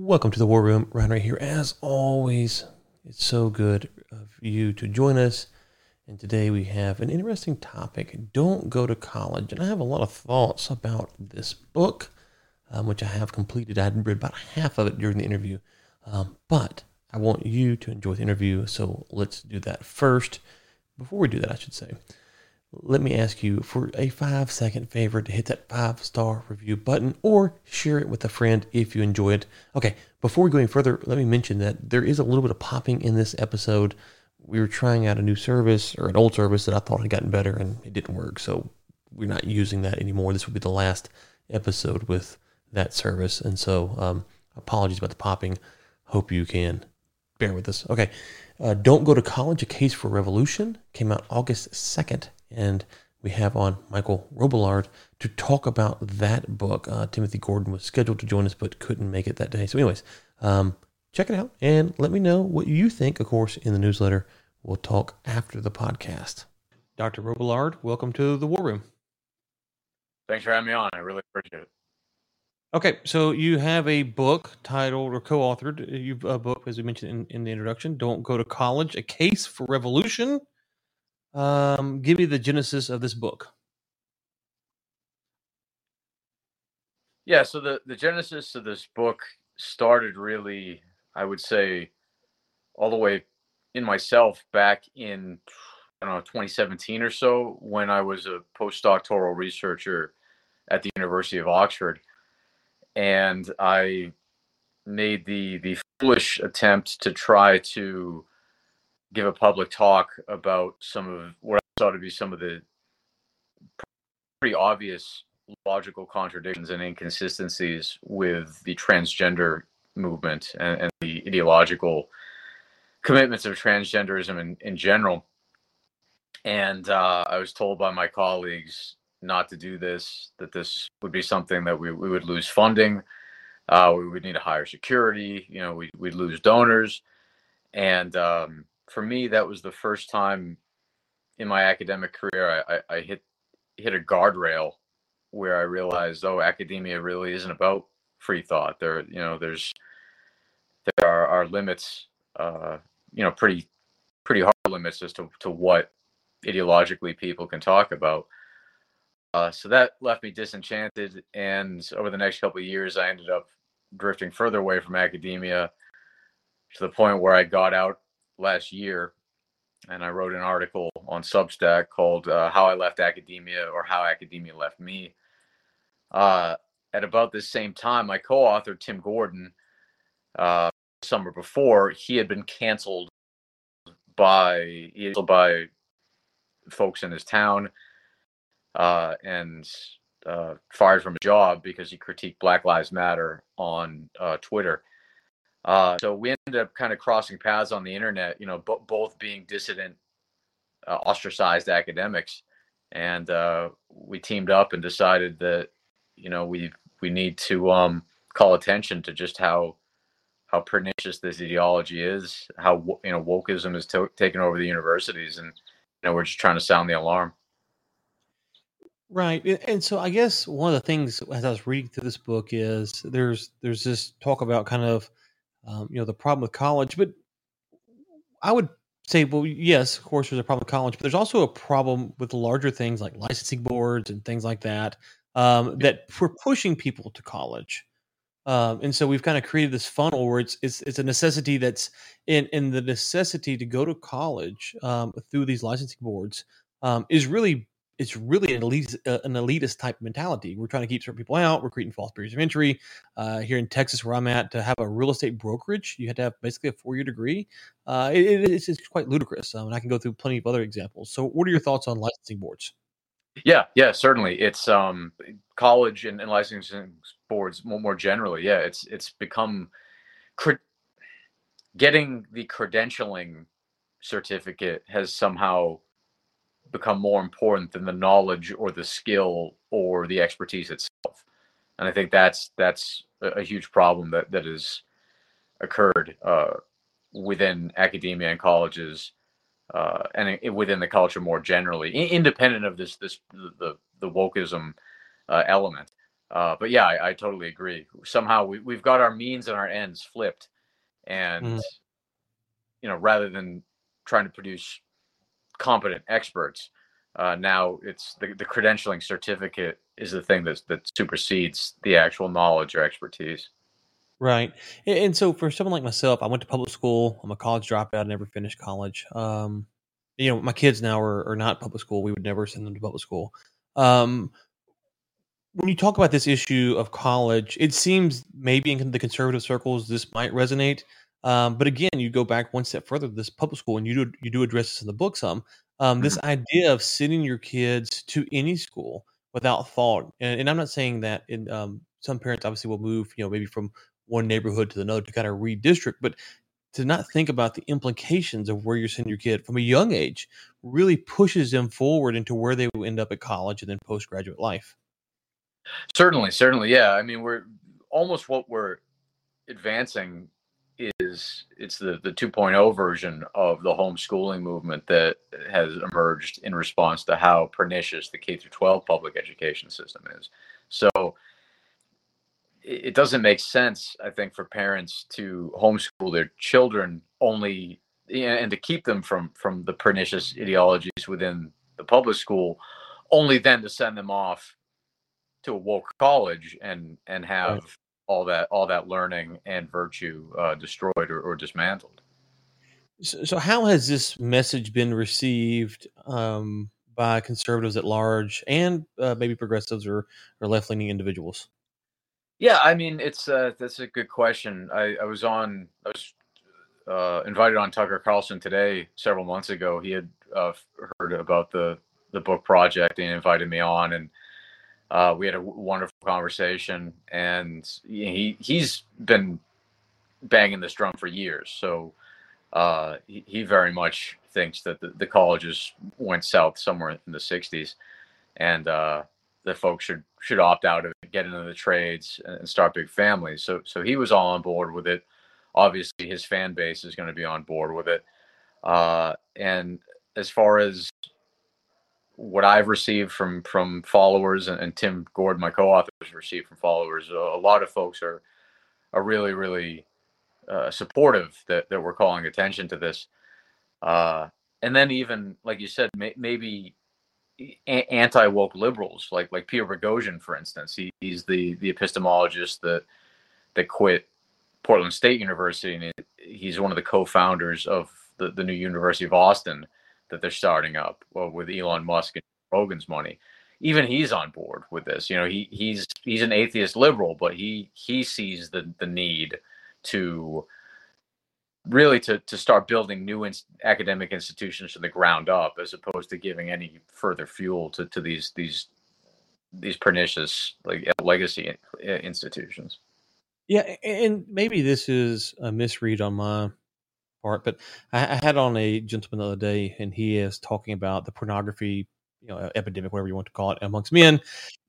Welcome to the War Room. Ryan right here. As always, it's so good of you to join us. And today we have an interesting topic. Don't go to college. And I have a lot of thoughts about this book, um, which I have completed. I had read about half of it during the interview. Um, but I want you to enjoy the interview. So let's do that first. Before we do that, I should say, let me ask you for a five second favor to hit that five star review button or share it with a friend if you enjoy it. Okay, before we go any further, let me mention that there is a little bit of popping in this episode. We were trying out a new service or an old service that I thought had gotten better and it didn't work. So we're not using that anymore. This will be the last episode with that service. And so um, apologies about the popping. Hope you can bear with us. Okay. Uh, Don't Go to College, A Case for Revolution came out August 2nd and we have on Michael Robillard to talk about that book. Uh, Timothy Gordon was scheduled to join us, but couldn't make it that day. So, anyways, um, check it out and let me know what you think, of course, in the newsletter. We'll talk after the podcast. Dr. Robillard, welcome to the War Room. Thanks for having me on. I really appreciate it. Okay, so you have a book titled or co-authored. You've a book, as we mentioned in, in the introduction. Don't go to college: A Case for Revolution. Um, give me the genesis of this book. Yeah, so the the genesis of this book started really, I would say, all the way in myself back in I don't know 2017 or so when I was a postdoctoral researcher at the University of Oxford, and I made the the foolish attempt to try to give a public talk about some of what I saw to be some of the pretty obvious logical contradictions and inconsistencies with the transgender movement and, and the ideological commitments of transgenderism in, in general. And uh, I was told by my colleagues not to do this, that this would be something that we, we would lose funding. Uh, we would need to hire security, you know, we, we'd lose donors. And um, for me, that was the first time in my academic career I, I, I hit hit a guardrail where I realized, oh, academia really isn't about free thought. There, you know, there's there are, are limits, uh, you know, pretty pretty hard limits as to, to what ideologically people can talk about. Uh, so that left me disenchanted, and over the next couple of years, I ended up drifting further away from academia to the point where I got out last year, and I wrote an article on Substack called uh, "How I Left Academia" or "How Academia Left Me." Uh, at about the same time, my co-author Tim Gordon, uh, summer before, he had been canceled by by folks in his town uh, and uh, fired from a job because he critiqued Black Lives Matter on uh, Twitter. Uh, so we ended up kind of crossing paths on the internet, you know, b- both being dissident, uh, ostracized academics, and uh, we teamed up and decided that, you know, we we need to um, call attention to just how how pernicious this ideology is, how you know wokeism is to- taking over the universities, and you know we're just trying to sound the alarm. Right. And so I guess one of the things as I was reading through this book is there's there's this talk about kind of um, you know the problem with college, but I would say, well, yes, of course, there's a problem with college, but there's also a problem with larger things like licensing boards and things like that um, that we're pushing people to college. Um, and so we've kind of created this funnel where it's it's, it's a necessity that's in in the necessity to go to college um, through these licensing boards um, is really it's really an elitist, uh, an elitist type mentality. We're trying to keep certain people out. We're creating false barriers of entry. Uh, here in Texas, where I'm at, to have a real estate brokerage, you had to have basically a four year degree. Uh, it, it's, it's, quite ludicrous. Um, and I can go through plenty of other examples. So, what are your thoughts on licensing boards? Yeah, yeah, certainly. It's um, college and, and licensing boards more, more generally. Yeah, it's it's become cre- getting the credentialing certificate has somehow become more important than the knowledge or the skill or the expertise itself. And I think that's that's a, huge problem that that has occurred uh, within academia and colleges, uh, and within the culture more generally, independent of this this the the wokeism uh, element. Uh, but yeah, I, I, totally agree. Somehow we, we've got our means and our ends flipped, and mm. you know, rather than trying to produce competent experts, uh, now it's the, the credentialing certificate is the thing that that supersedes the actual knowledge or expertise. Right. And so for someone like myself, I went to public school. I'm a college dropout. I never finished college. Um, you know, my kids now are, are not public school. We would never send them to public school. Um, when you talk about this issue of college, it seems maybe in the conservative circles this might resonate. Um, but again, you go back one step further. This public school, and you do you do address this in the book some. Um, this mm-hmm. idea of sending your kids to any school without thought, and, and I'm not saying that in um, some parents obviously will move, you know, maybe from one neighborhood to another to kind of redistrict, but to not think about the implications of where you're sending your kid from a young age really pushes them forward into where they will end up at college and then postgraduate life. Certainly, certainly, yeah. I mean, we're almost what we're advancing is it's the the 2.0 version of the homeschooling movement that has emerged in response to how pernicious the K through 12 public education system is. So it doesn't make sense, I think, for parents to homeschool their children only and to keep them from from the pernicious ideologies within the public school, only then to send them off to a woke college and and have. All that all that learning and virtue uh, destroyed or, or dismantled. So, so, how has this message been received um, by conservatives at large and uh, maybe progressives or, or left leaning individuals? Yeah, I mean, it's uh, that's a good question. I, I was on, I was uh, invited on Tucker Carlson today several months ago. He had uh, heard about the the book project and invited me on, and uh, we had a wonderful conversation. And he he's been banging this drum for years, so uh, he, he very much thinks that the, the colleges went south somewhere in the '60s, and uh, that folks should should opt out of it, get into the trades, and start big families. So so he was all on board with it. Obviously, his fan base is going to be on board with it. Uh, and as far as what I've received from from followers and, and Tim Gord, my co-author, has received from followers, a, a lot of folks are are really really uh, supportive that that we're calling attention to this. Uh, and then even like you said, may, maybe anti woke liberals, like like Peter Boghossian, for instance. He, he's the the epistemologist that that quit Portland State University, and he's one of the co-founders of the, the new University of Austin that they're starting up well, with Elon Musk and Rogan's money. Even he's on board with this. You know, he he's he's an atheist liberal, but he he sees the the need to really to, to start building new in, academic institutions from the ground up as opposed to giving any further fuel to, to these these these pernicious like legacy institutions yeah and maybe this is a misread on my part but I, I had on a gentleman the other day and he is talking about the pornography you know epidemic whatever you want to call it amongst men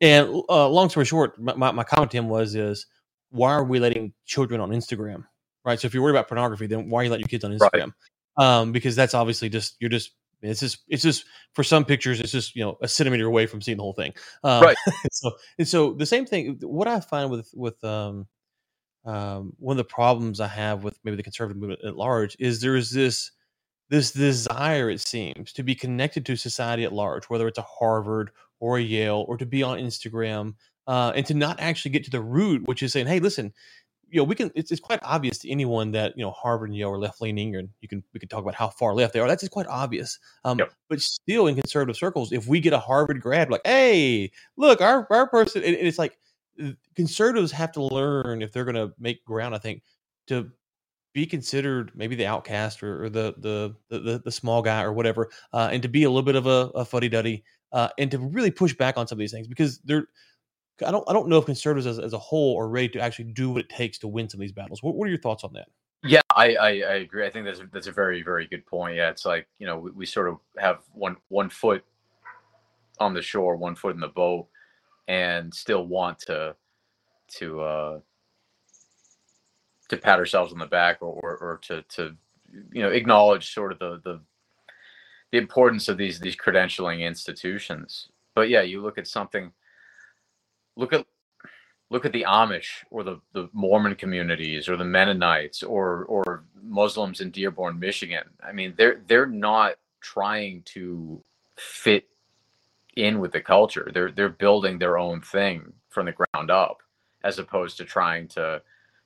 and uh, long story short my, my comment to him was is why are we letting children on instagram right? So if you're worried about pornography, then why are you letting your kids on Instagram? Right. Um, because that's obviously just you're just it's just it's just for some pictures it's just you know a centimeter away from seeing the whole thing. Um, right. so and so the same thing. What I find with with um, um, one of the problems I have with maybe the conservative movement at large is there is this this desire it seems to be connected to society at large, whether it's a Harvard or a Yale or to be on Instagram. Uh, and to not actually get to the root, which is saying, "Hey, listen, you know, we can. It's, it's quite obvious to anyone that you know Harvard and Yale are left leaning, and you can we can talk about how far left they are. That's just quite obvious. Um, yep. But still, in conservative circles, if we get a Harvard grad, like, hey, look, our our person, and, and it's like conservatives have to learn if they're going to make ground. I think to be considered maybe the outcast or, or the, the, the the small guy or whatever, uh, and to be a little bit of a, a fuddy duddy, uh, and to really push back on some of these things because they're I don't I don't know if conservatives as, as a whole are ready to actually do what it takes to win some of these battles. What, what are your thoughts on that? Yeah, I, I, I, agree. I think that's a, that's a very very good point. Yeah, it's like you know we, we sort of have one one foot on the shore, one foot in the boat, and still want to to uh, to pat ourselves on the back or, or, or to to you know acknowledge sort of the the the importance of these these credentialing institutions. But yeah, you look at something look at look at the Amish or the, the Mormon communities or the Mennonites or or Muslims in Dearborn, Michigan. I mean, they're they're not trying to fit in with the culture. They're they're building their own thing from the ground up, as opposed to trying to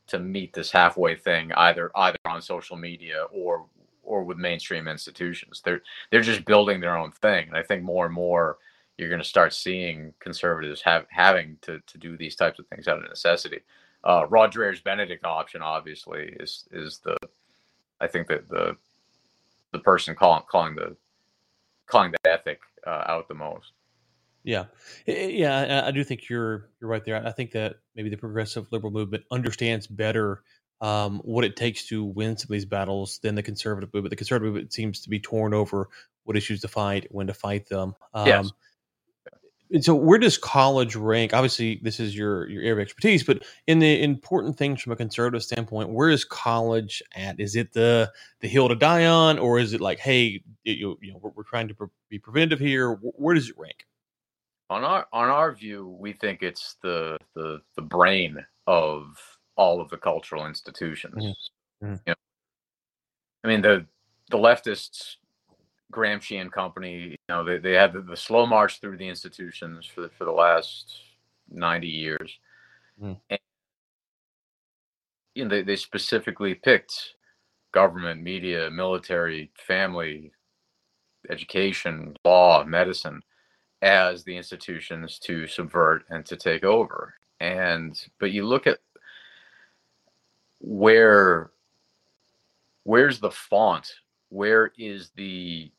to meet this halfway thing either either on social media or or with mainstream institutions. They're they're just building their own thing. And I think more and more you're going to start seeing conservatives have having to to do these types of things out of necessity. Uh, Rod Dreher's Benedict option obviously is is the I think that the the person calling calling the calling the ethic uh, out the most. Yeah, yeah, I do think you're you're right there. I think that maybe the progressive liberal movement understands better um, what it takes to win some of these battles than the conservative movement. The conservative movement seems to be torn over what issues to fight, when to fight them. Um, yes. And so, where does college rank? Obviously, this is your your area of expertise, but in the important things from a conservative standpoint, where is college at? Is it the the hill to die on, or is it like, hey, you, you know, we're, we're trying to pre- be preventative here? Where does it rank? On our on our view, we think it's the the the brain of all of the cultural institutions. Mm-hmm. mm-hmm. You know, I mean the the leftists Gramsci and company, you know, they, they had the, the, slow march through the institutions for the, for the last 90 years. Mm. And, you know, they, they specifically picked government, media, military, family, education, law, medicine as the institutions to subvert and to take over. And, but you look at where, where's the font? Where is the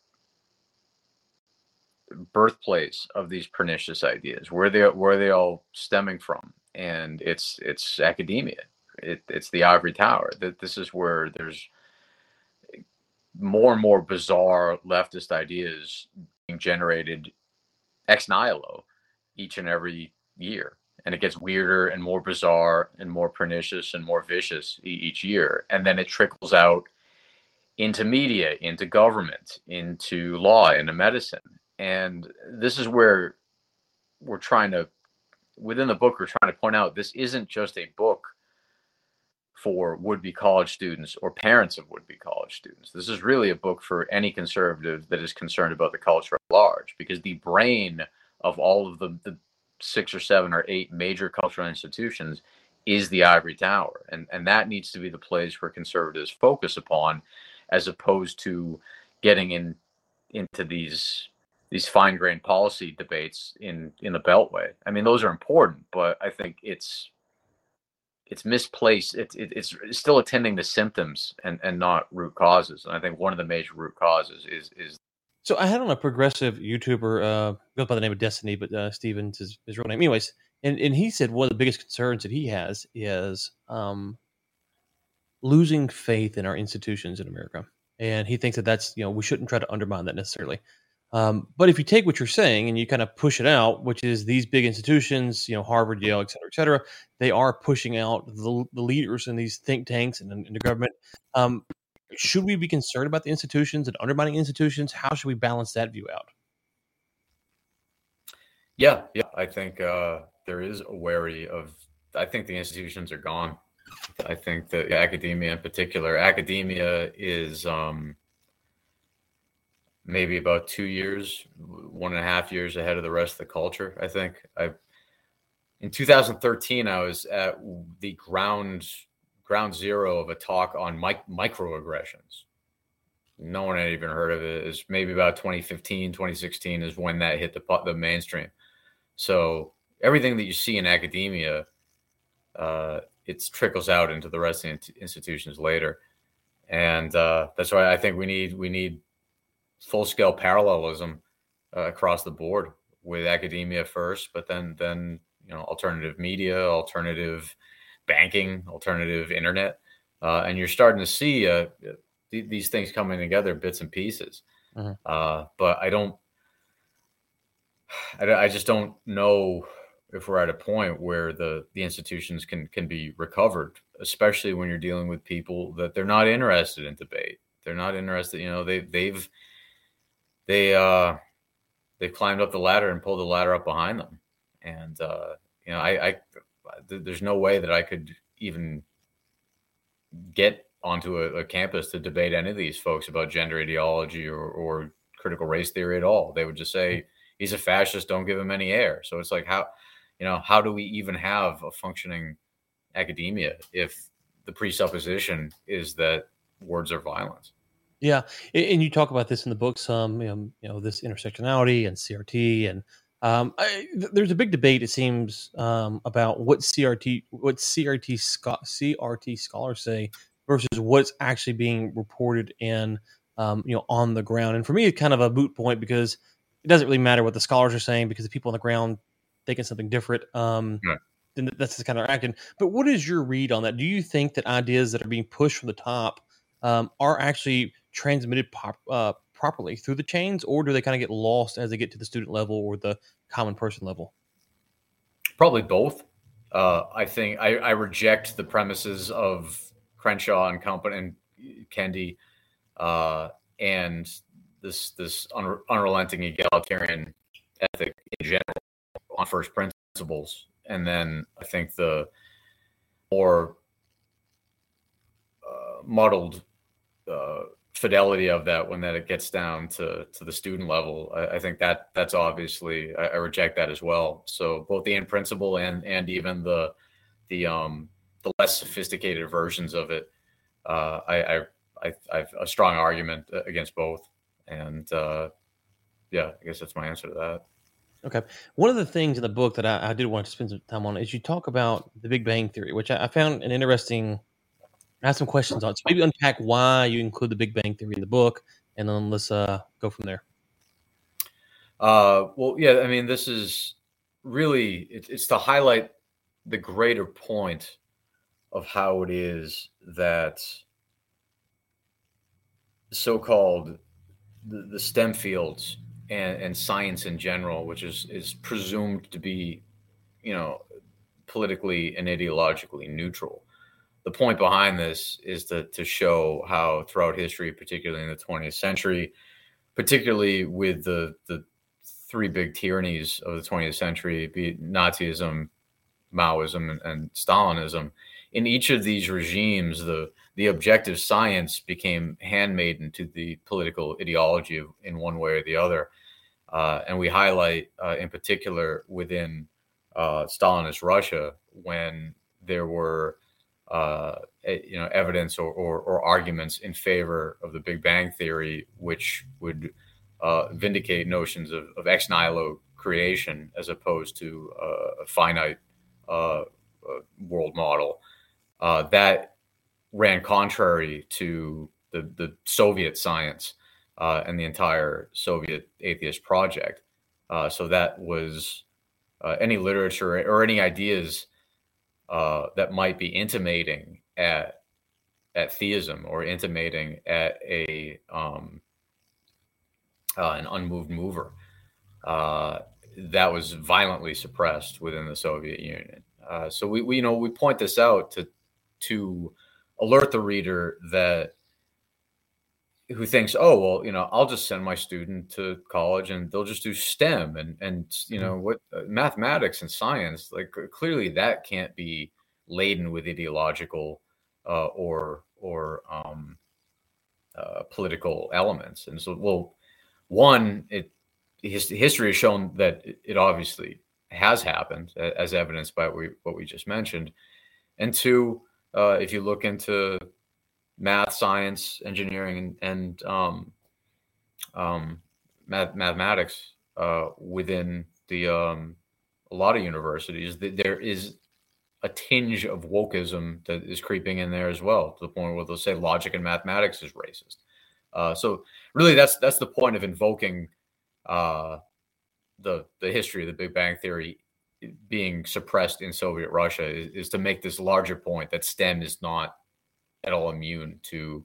birthplace of these pernicious ideas where they where they all stemming from and it's it's academia it, it's the ivory tower that this is where there's more and more bizarre leftist ideas being generated ex nihilo each and every year. And it gets weirder and more bizarre and more pernicious and more vicious each year. And then it trickles out into media into government into law into medicine. And this is where we're trying to within the book we're trying to point out this isn't just a book for would-be college students or parents of would-be college students. This is really a book for any conservative that is concerned about the culture at large because the brain of all of the, the six or seven or eight major cultural institutions is the ivory tower. And and that needs to be the place where conservatives focus upon as opposed to getting in into these these fine grained policy debates in in the beltway. I mean those are important but i think it's it's misplaced it, it, it's still attending the symptoms and and not root causes and i think one of the major root causes is is so i had on a progressive youtuber uh goes by the name of destiny but uh stevens is his real name. Anyways and and he said one of the biggest concerns that he has is um losing faith in our institutions in america. And he thinks that that's you know we shouldn't try to undermine that necessarily um, but if you take what you're saying and you kind of push it out, which is these big institutions, you know, Harvard, Yale, et cetera, et cetera, they are pushing out the, the leaders in these think tanks and in the government. Um, should we be concerned about the institutions and undermining institutions? How should we balance that view out? Yeah, yeah, I think uh, there is a wary of. I think the institutions are gone. I think that academia, in particular, academia is. Um, maybe about two years, one and a half years ahead of the rest of the culture. I think I in 2013 I was at the ground ground zero of a talk on mic- microaggressions. No one had even heard of it. It's maybe about 2015, 2016 is when that hit the the mainstream. So everything that you see in academia, uh, it trickles out into the rest of the institutions later, and uh, that's why I think we need we need full scale parallelism uh, across the board with academia first, but then then you know alternative media, alternative banking, alternative internet, uh, and you're starting to see uh, th- these things coming together, bits and pieces. Mm-hmm. but I don't, I, I just don't know if we're at a point where the the institutions can can be recovered, especially when you're dealing with people that they're not interested in debate. They're not interested. You know, they they've they uh, they climbed up the ladder and pulled the ladder up behind them. And uh, you know, I, I there's no way that I could even get onto a, a, campus to debate any of these folks about gender ideology or, or critical race theory at all. They would just say he's a fascist. Don't give him any air. So it's like how, you know, how do we even have a functioning academia if the presupposition is that words are violence? Yeah, and you talk about this in the book some, you know, you know this intersectionality and CRT, and um, I, there's a big debate. It seems um, about what CRT, what CRT CRT scholars say versus what's actually being reported in, um, you know, on the ground. And for me, it's kind of a moot point because it doesn't really matter what the scholars are saying because the people on the ground thinking something different. Um. Then that's just kind of acting. But what is your read on that? Do you think that ideas that are being pushed from the top um, are actually transmitted pop, uh, properly through the chains, or do they kind of get lost as they get to the student level or the common person level? Probably both. Uh, I think I, I, reject the premises of Crenshaw and company and Kendi uh, and this this un- unrelenting egalitarian ethic in general on first principles, and then I think the more uh, muddled uh, fidelity of that when that it gets down to to the student level. I, I think that that's obviously I, I, reject that as well. So both the in principle and and even the the um the less sophisticated versions of it, uh, I, I I I have a strong argument against both. And uh, yeah, I guess that's my answer to that. Okay. One of the things in the book that I, I did want to spend some time on is you talk about the Big Bang Theory, which I, I found an interesting I have some questions on. So maybe unpack why you include the Big Bang Theory in the book, and then let's uh, go from there. Uh, well, yeah, I mean, this is really it, it's to highlight the greater point of how it is that so-called the, the STEM fields and, and science in general, which is is presumed to be, you know, politically and ideologically neutral the point behind this is to, to show how throughout history, particularly in the 20th century, particularly with the, the three big tyrannies of the 20th century, be it Nazism, Maoism, and, and Stalinism, in each of these regimes, the, the objective science became handmaiden to the political ideology of, in one way or the other. Uh, and we highlight, uh, in particular, within uh, Stalinist Russia, when there were uh, you know evidence or, or, or, arguments in favor of the Big Bang theory, which would uh, vindicate notions of, of, ex nihilo creation as opposed to uh, a finite uh, uh, world model. That ran contrary to the, the Soviet science and the entire Soviet atheist project. so that was any literature or any ideas uh, that might be intimating at at theism or intimating at a um, uh, an unmoved mover uh, that was violently suppressed within the Soviet Union. Uh, so we, we, you know we point this out to to alert the reader that who thinks, oh well, you know, I'll just send my student to college and they'll just do STEM and and you know mm-hmm. what uh, mathematics and science. Like clearly that can't be laden with ideological uh, or or um, uh, political elements. And so, well, one, it his, history has shown that it, it obviously has happened, as evidenced by what we, what we just mentioned. And two, uh, if you look into math, science, engineering, and, and um, um, math, mathematics uh, within the um, a lot of universities, there is a tinge of wokeism that is creeping in there as well, to the point where they'll say logic and mathematics is racist. Uh, so really, that's that's the point of invoking uh, the the history of the Big Bang Theory being suppressed in Soviet Russia is, is to make this larger point that STEM is not at all immune to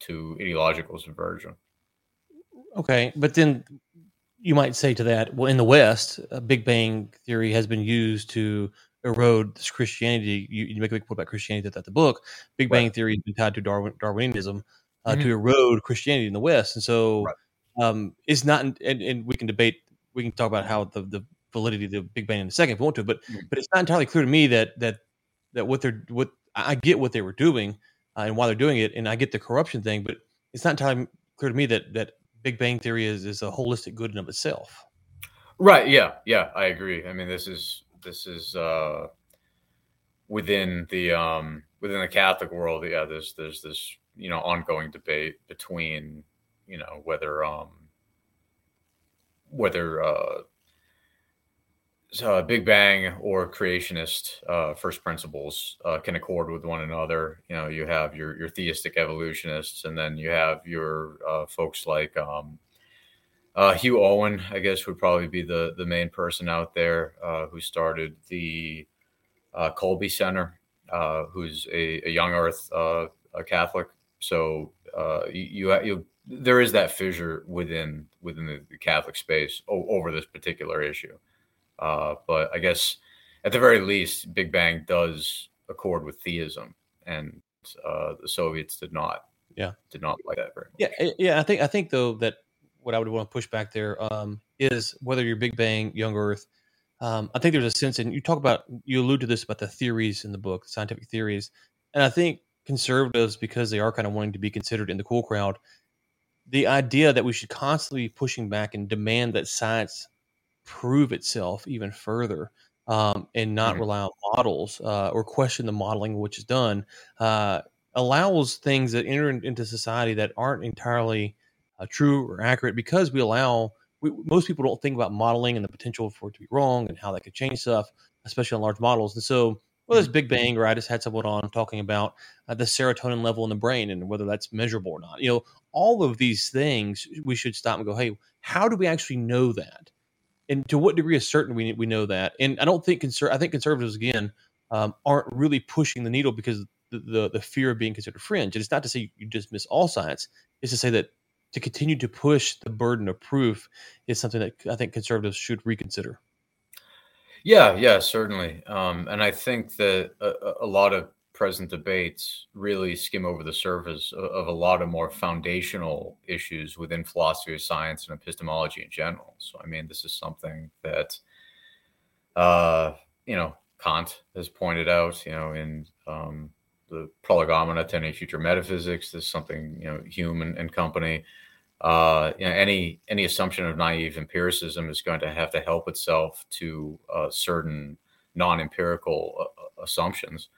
to ideological subversion. Okay, but then you might say to that, well, in the West, Big Bang theory has been used to erode this Christianity. You, you make a big point about Christianity that, that the book Big Bang right. Theory has been tied to Darwin, Darwinism uh, mm-hmm. to erode Christianity in the West, and so right. um, it's not. And, and, we can debate. We can talk about how the the validity of the Big Bang in a second if we want to, but mm-hmm. but it's not entirely clear to me that that that what they're what I get what they were doing uh, and why they're doing it, and I get the corruption thing, but it's not entirely clear to me that that Big Bang Theory is is a holistic good in of itself. Right. Yeah. Yeah. I agree. I mean, this is this is uh, within the um, within the Catholic world. Yeah. There's there's this you know ongoing debate between you know whether um, whether uh, uh, Big Bang or creationist uh, first principles uh, can accord with one another. You know, you have your your theistic evolutionists, and then you have your uh, folks like um, uh, Hugh Owen. I guess would probably be the the main person out there uh, who started the Kolbe Center, who's a, a, young Earth a Catholic. So you, you, you there is that fissure within within the, Catholic space over this particular issue. Uh, but I guess at the very least, Big Bang does accord with theism, and uh, the Soviets did not. Yeah, did not like that very much. Yeah, yeah. I think I think though that what I would want to push back there um, is whether you're Big Bang, Young Earth. Um, I think there's a sense, and you talk about you allude to this about the theories in the book, scientific theories, and I think conservatives because they are kind of wanting to be considered in the cool crowd. The idea that we should constantly be pushing back and demand that science prove itself even further um, and not mm-hmm. rely on models uh, or question the modeling which is done uh, allows things that enter into society that aren't entirely uh, true or accurate because we allow we, most people don't think about modeling and the potential for it to be wrong and how that could change stuff especially on large models and so well, there's Big Bang, or I just had someone on talking about uh, the serotonin level in the brain and whether that's measurable or not. You know, all of these things we should stop and go, hey, how do we actually know that? And to what degree is certain we we know that? And I don't think conser- I think conservatives again um, aren't really pushing the needle because the, the, the fear of being considered fringe. And it's not to say you dismiss all science; it's to say that to continue to push the burden of proof is something that I think conservatives should reconsider. Yeah, yeah, certainly. Um, and I think that a, a, lot of present debates really skim over the surface of, of, a lot of more foundational issues within philosophy of science and epistemology in general. So, I mean, this is something that, uh, you know, Kant has pointed out, you know, in um, the Prolegomena to any future metaphysics. This is something, you know, Hume and, and company. Uh, you know, any any assumption of naive empiricism is going to have to help itself to uh, certain non-empirical uh, assumptions.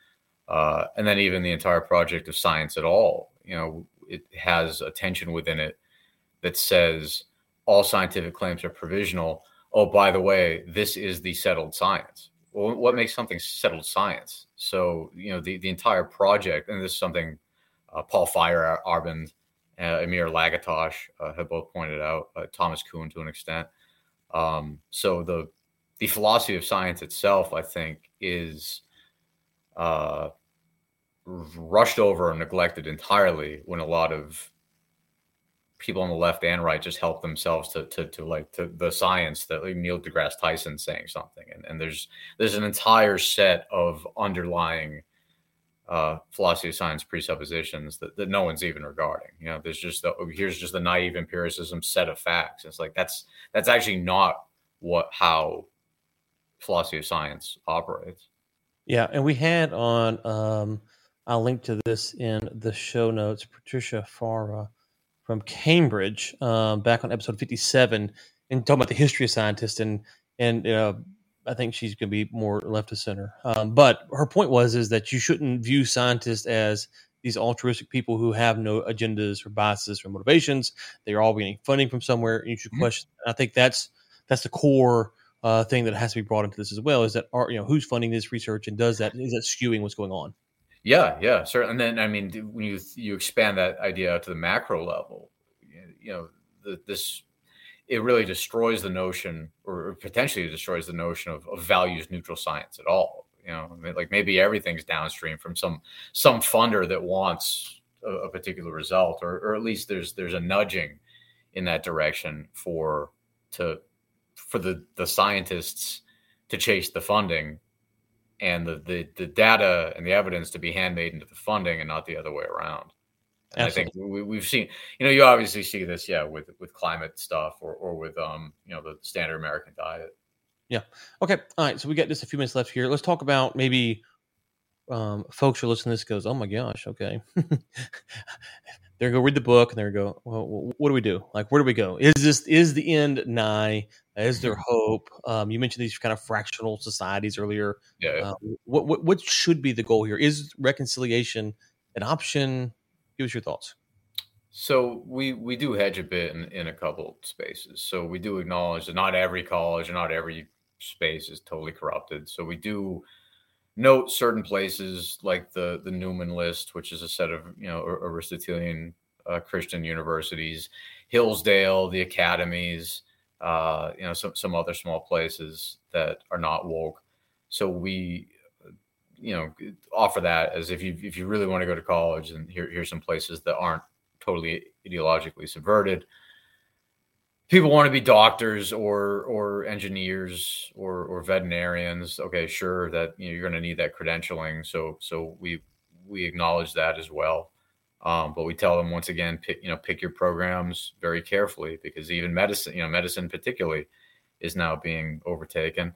Uh, and then even the entire project of science at all, you know, it has a tension within it that says all scientific claims are provisional. Oh, by the way, this is the settled science. Well, what makes something settled science? So, you know, the, the entire project, and this is something uh, Paul Feyerabend, uh, Imre Lakatos uh, have both pointed out, uh, Thomas Kuhn to an extent. Um, so the the philosophy of science itself, I think, is uh, rushed over and neglected entirely when a lot of people on the left and right just help themselves to to, to like to the science that like Neil deGrasse Tyson saying something. And, and there's there's an entire set of underlying uh, philosophy of science presuppositions that, that no one's even regarding. You know there's just the here's just the naive empiricism set of facts. It's like that's that's actually not what how philosophy of science operates yeah, and we had on. Um, I'll link to this in the show notes. Patricia Fara from Cambridge, um, back on episode fifty-seven, and talking about the history of scientists, and and uh, I think she's going to be more left of center. Um, but her point was is that you shouldn't view scientists as these altruistic people who have no agendas or biases or motivations. They are all getting funding from somewhere, and you should mm-hmm. question. I think that's that's the core uh, thing that has to be brought into this as well is that are you know who's funding this research and does that is that skewing what's going on? Yeah, yeah, certainly. And then I mean, when you you expand that idea to the macro level, you know, the, this it really destroys the notion, or potentially destroys the notion of, of values neutral science at all. You know, like maybe everything's downstream from some some funder that wants a, a particular result, or or at least there's there's a nudging in that direction for to for the the scientists to chase the funding and the, the the data and the evidence to be handmade into the funding and not the other way around. And I think we, we've seen, you know, you obviously see this, yeah, with with climate stuff or or with um, you know, the standard American diet. Yeah. Okay. All right. So we got just a few minutes left here. Let's talk about maybe um, folks are listening to this goes, oh my gosh, okay. they're gonna go read the book and they're gonna go, well, what do we do? Like, where do we go? Is this is the end nigh? Is there hope? Um, you mentioned these kind of fractional societies earlier. Yeah. Uh, what, what what should be the goal here? Is reconciliation an option? Give us your thoughts. So we we do hedge a bit in, in a couple spaces. So we do acknowledge that not every college and not every space is totally corrupted. So we do note certain places like the the Newman list, which is a set of you know Aristotelian uh, Christian universities, Hillsdale, the academies, uh, you know some some other small places that are not woke. So we you know offer that as if you if you really want to go to college and here here's some places that aren't totally ideologically subverted. People want to be doctors or or engineers or or veterinarians. Okay sure that you know you're going to need that credentialing. So so we we acknowledge that as well um, but we tell them once again pick you know pick your programs very carefully because even medicine you know medicine particularly is now being overtaken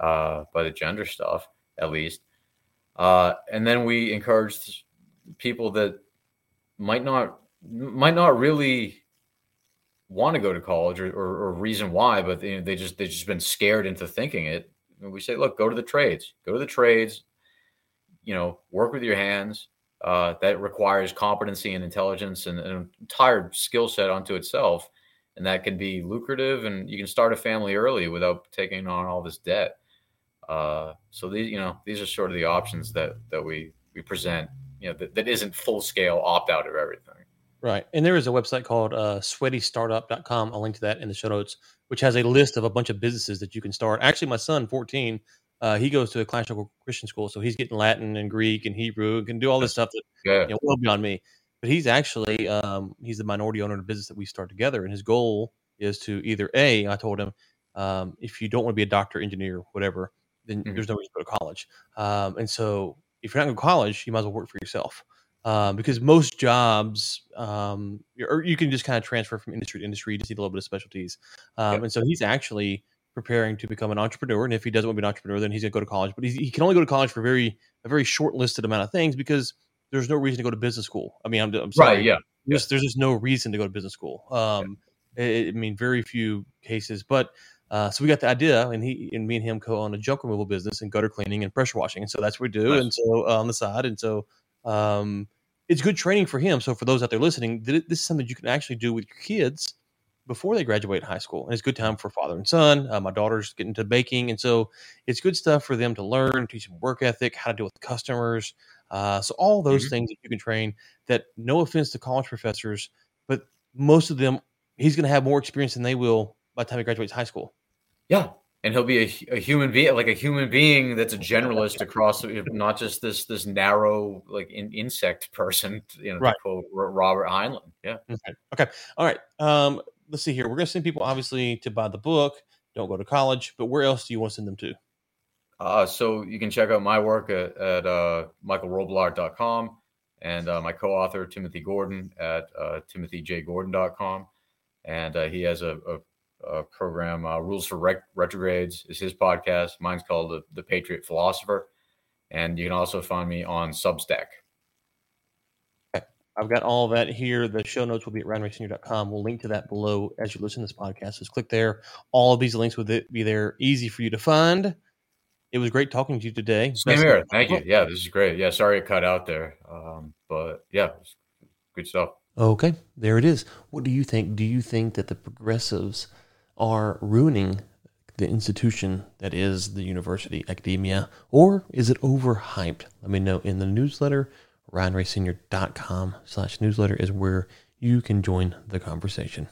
uh, by the gender stuff at least uh, and then we encourage people that might not might not really want to go to college or, or, or reason why, but they, they just they've just been scared into thinking it. And we say, look, go to the trades, go to the trades, you know, work with your hands. Uh, that requires competency and intelligence and, an entire skill set unto itself, and that can be lucrative. And you can start a family early without taking on all this debt. Uh, so these, you know, these are sort of the options that that we we present. You know, that, that isn't full scale opt out of everything. Right. And there is a website called uh, sweatystartup.com. I'll link to that in the show notes, which has a list of a bunch of businesses that you can start. Actually, my son, 14, uh, he goes to a classical Christian school. So he's getting Latin and Greek and Hebrew and can do all this stuff that, yeah. you know, well beyond me. But he's actually, um, he's the minority owner of the business that we start together. And his goal is to either A, I told him, um, if you don't want to be a doctor, engineer, whatever, then mm-hmm. there's no reason to go to college. Um, and so if you're not going to college, you might as well work for yourself um, because most jobs, um, or you can just kind of transfer from industry to industry. You just need a little bit of specialties. Um, yep. And so he's actually preparing to become an entrepreneur. And if he doesn't want to be an entrepreneur, then he's going to go to college. But he can only go to college for very a very short listed amount of things because there's no reason to go to business school. I mean, I'm, I'm sorry, right? Yeah, there's, there's just no reason to go to business school. Um, yeah. it, I mean, very few cases, but. Uh, so we got the idea, and he and me and him co-own a junk removal business and gutter cleaning and pressure washing, and so that's what we do. Nice. And so uh, on the side, and so um, it's good training for him. So for those out there listening, this is something you can actually do with your kids before they graduate high school. And it's a good time for father and son. Uh, my daughter's getting into baking, and so it's good stuff for them to learn, teach them work ethic, how to deal with customers. Uh, so all those mm-hmm. things that you can train. That no offense to college professors, but most of them, he's going to have more experience than they will by the time he graduates high school. Yeah, and he'll be a, a, human being like a human being that's a generalist across not just this this narrow like in, insect person you know right. quote robert heinlein yeah okay. okay all right um let's see here we're going to send people obviously to buy the book don't go to college but where else do you want to send them to uh so you can check out my work at, at uh and uh, my co-author timothy gordon at uh, timothyjgordon.com and uh, he has a, a uh, program. Uh, Rules for Rec- Retrogrades is his podcast. Mine's called the, the Patriot Philosopher. And you can also find me on Substack. I've got all that here. The show notes will be at ryanraysenior.com. We'll link to that below as you listen to this podcast. Just click there. All of these links will be there, easy for you to find. It was great talking to you today. Same Best here. Thank you. Yeah, this is great. Yeah, sorry it cut out there. Um, but yeah, good stuff. Okay, there it is. What do you think? Do you think that the progressives – are ruining the institution that is the university academia, or is it overhyped? Let me know in the newsletter. RyanRaySenior.com slash newsletter is where you can join the conversation.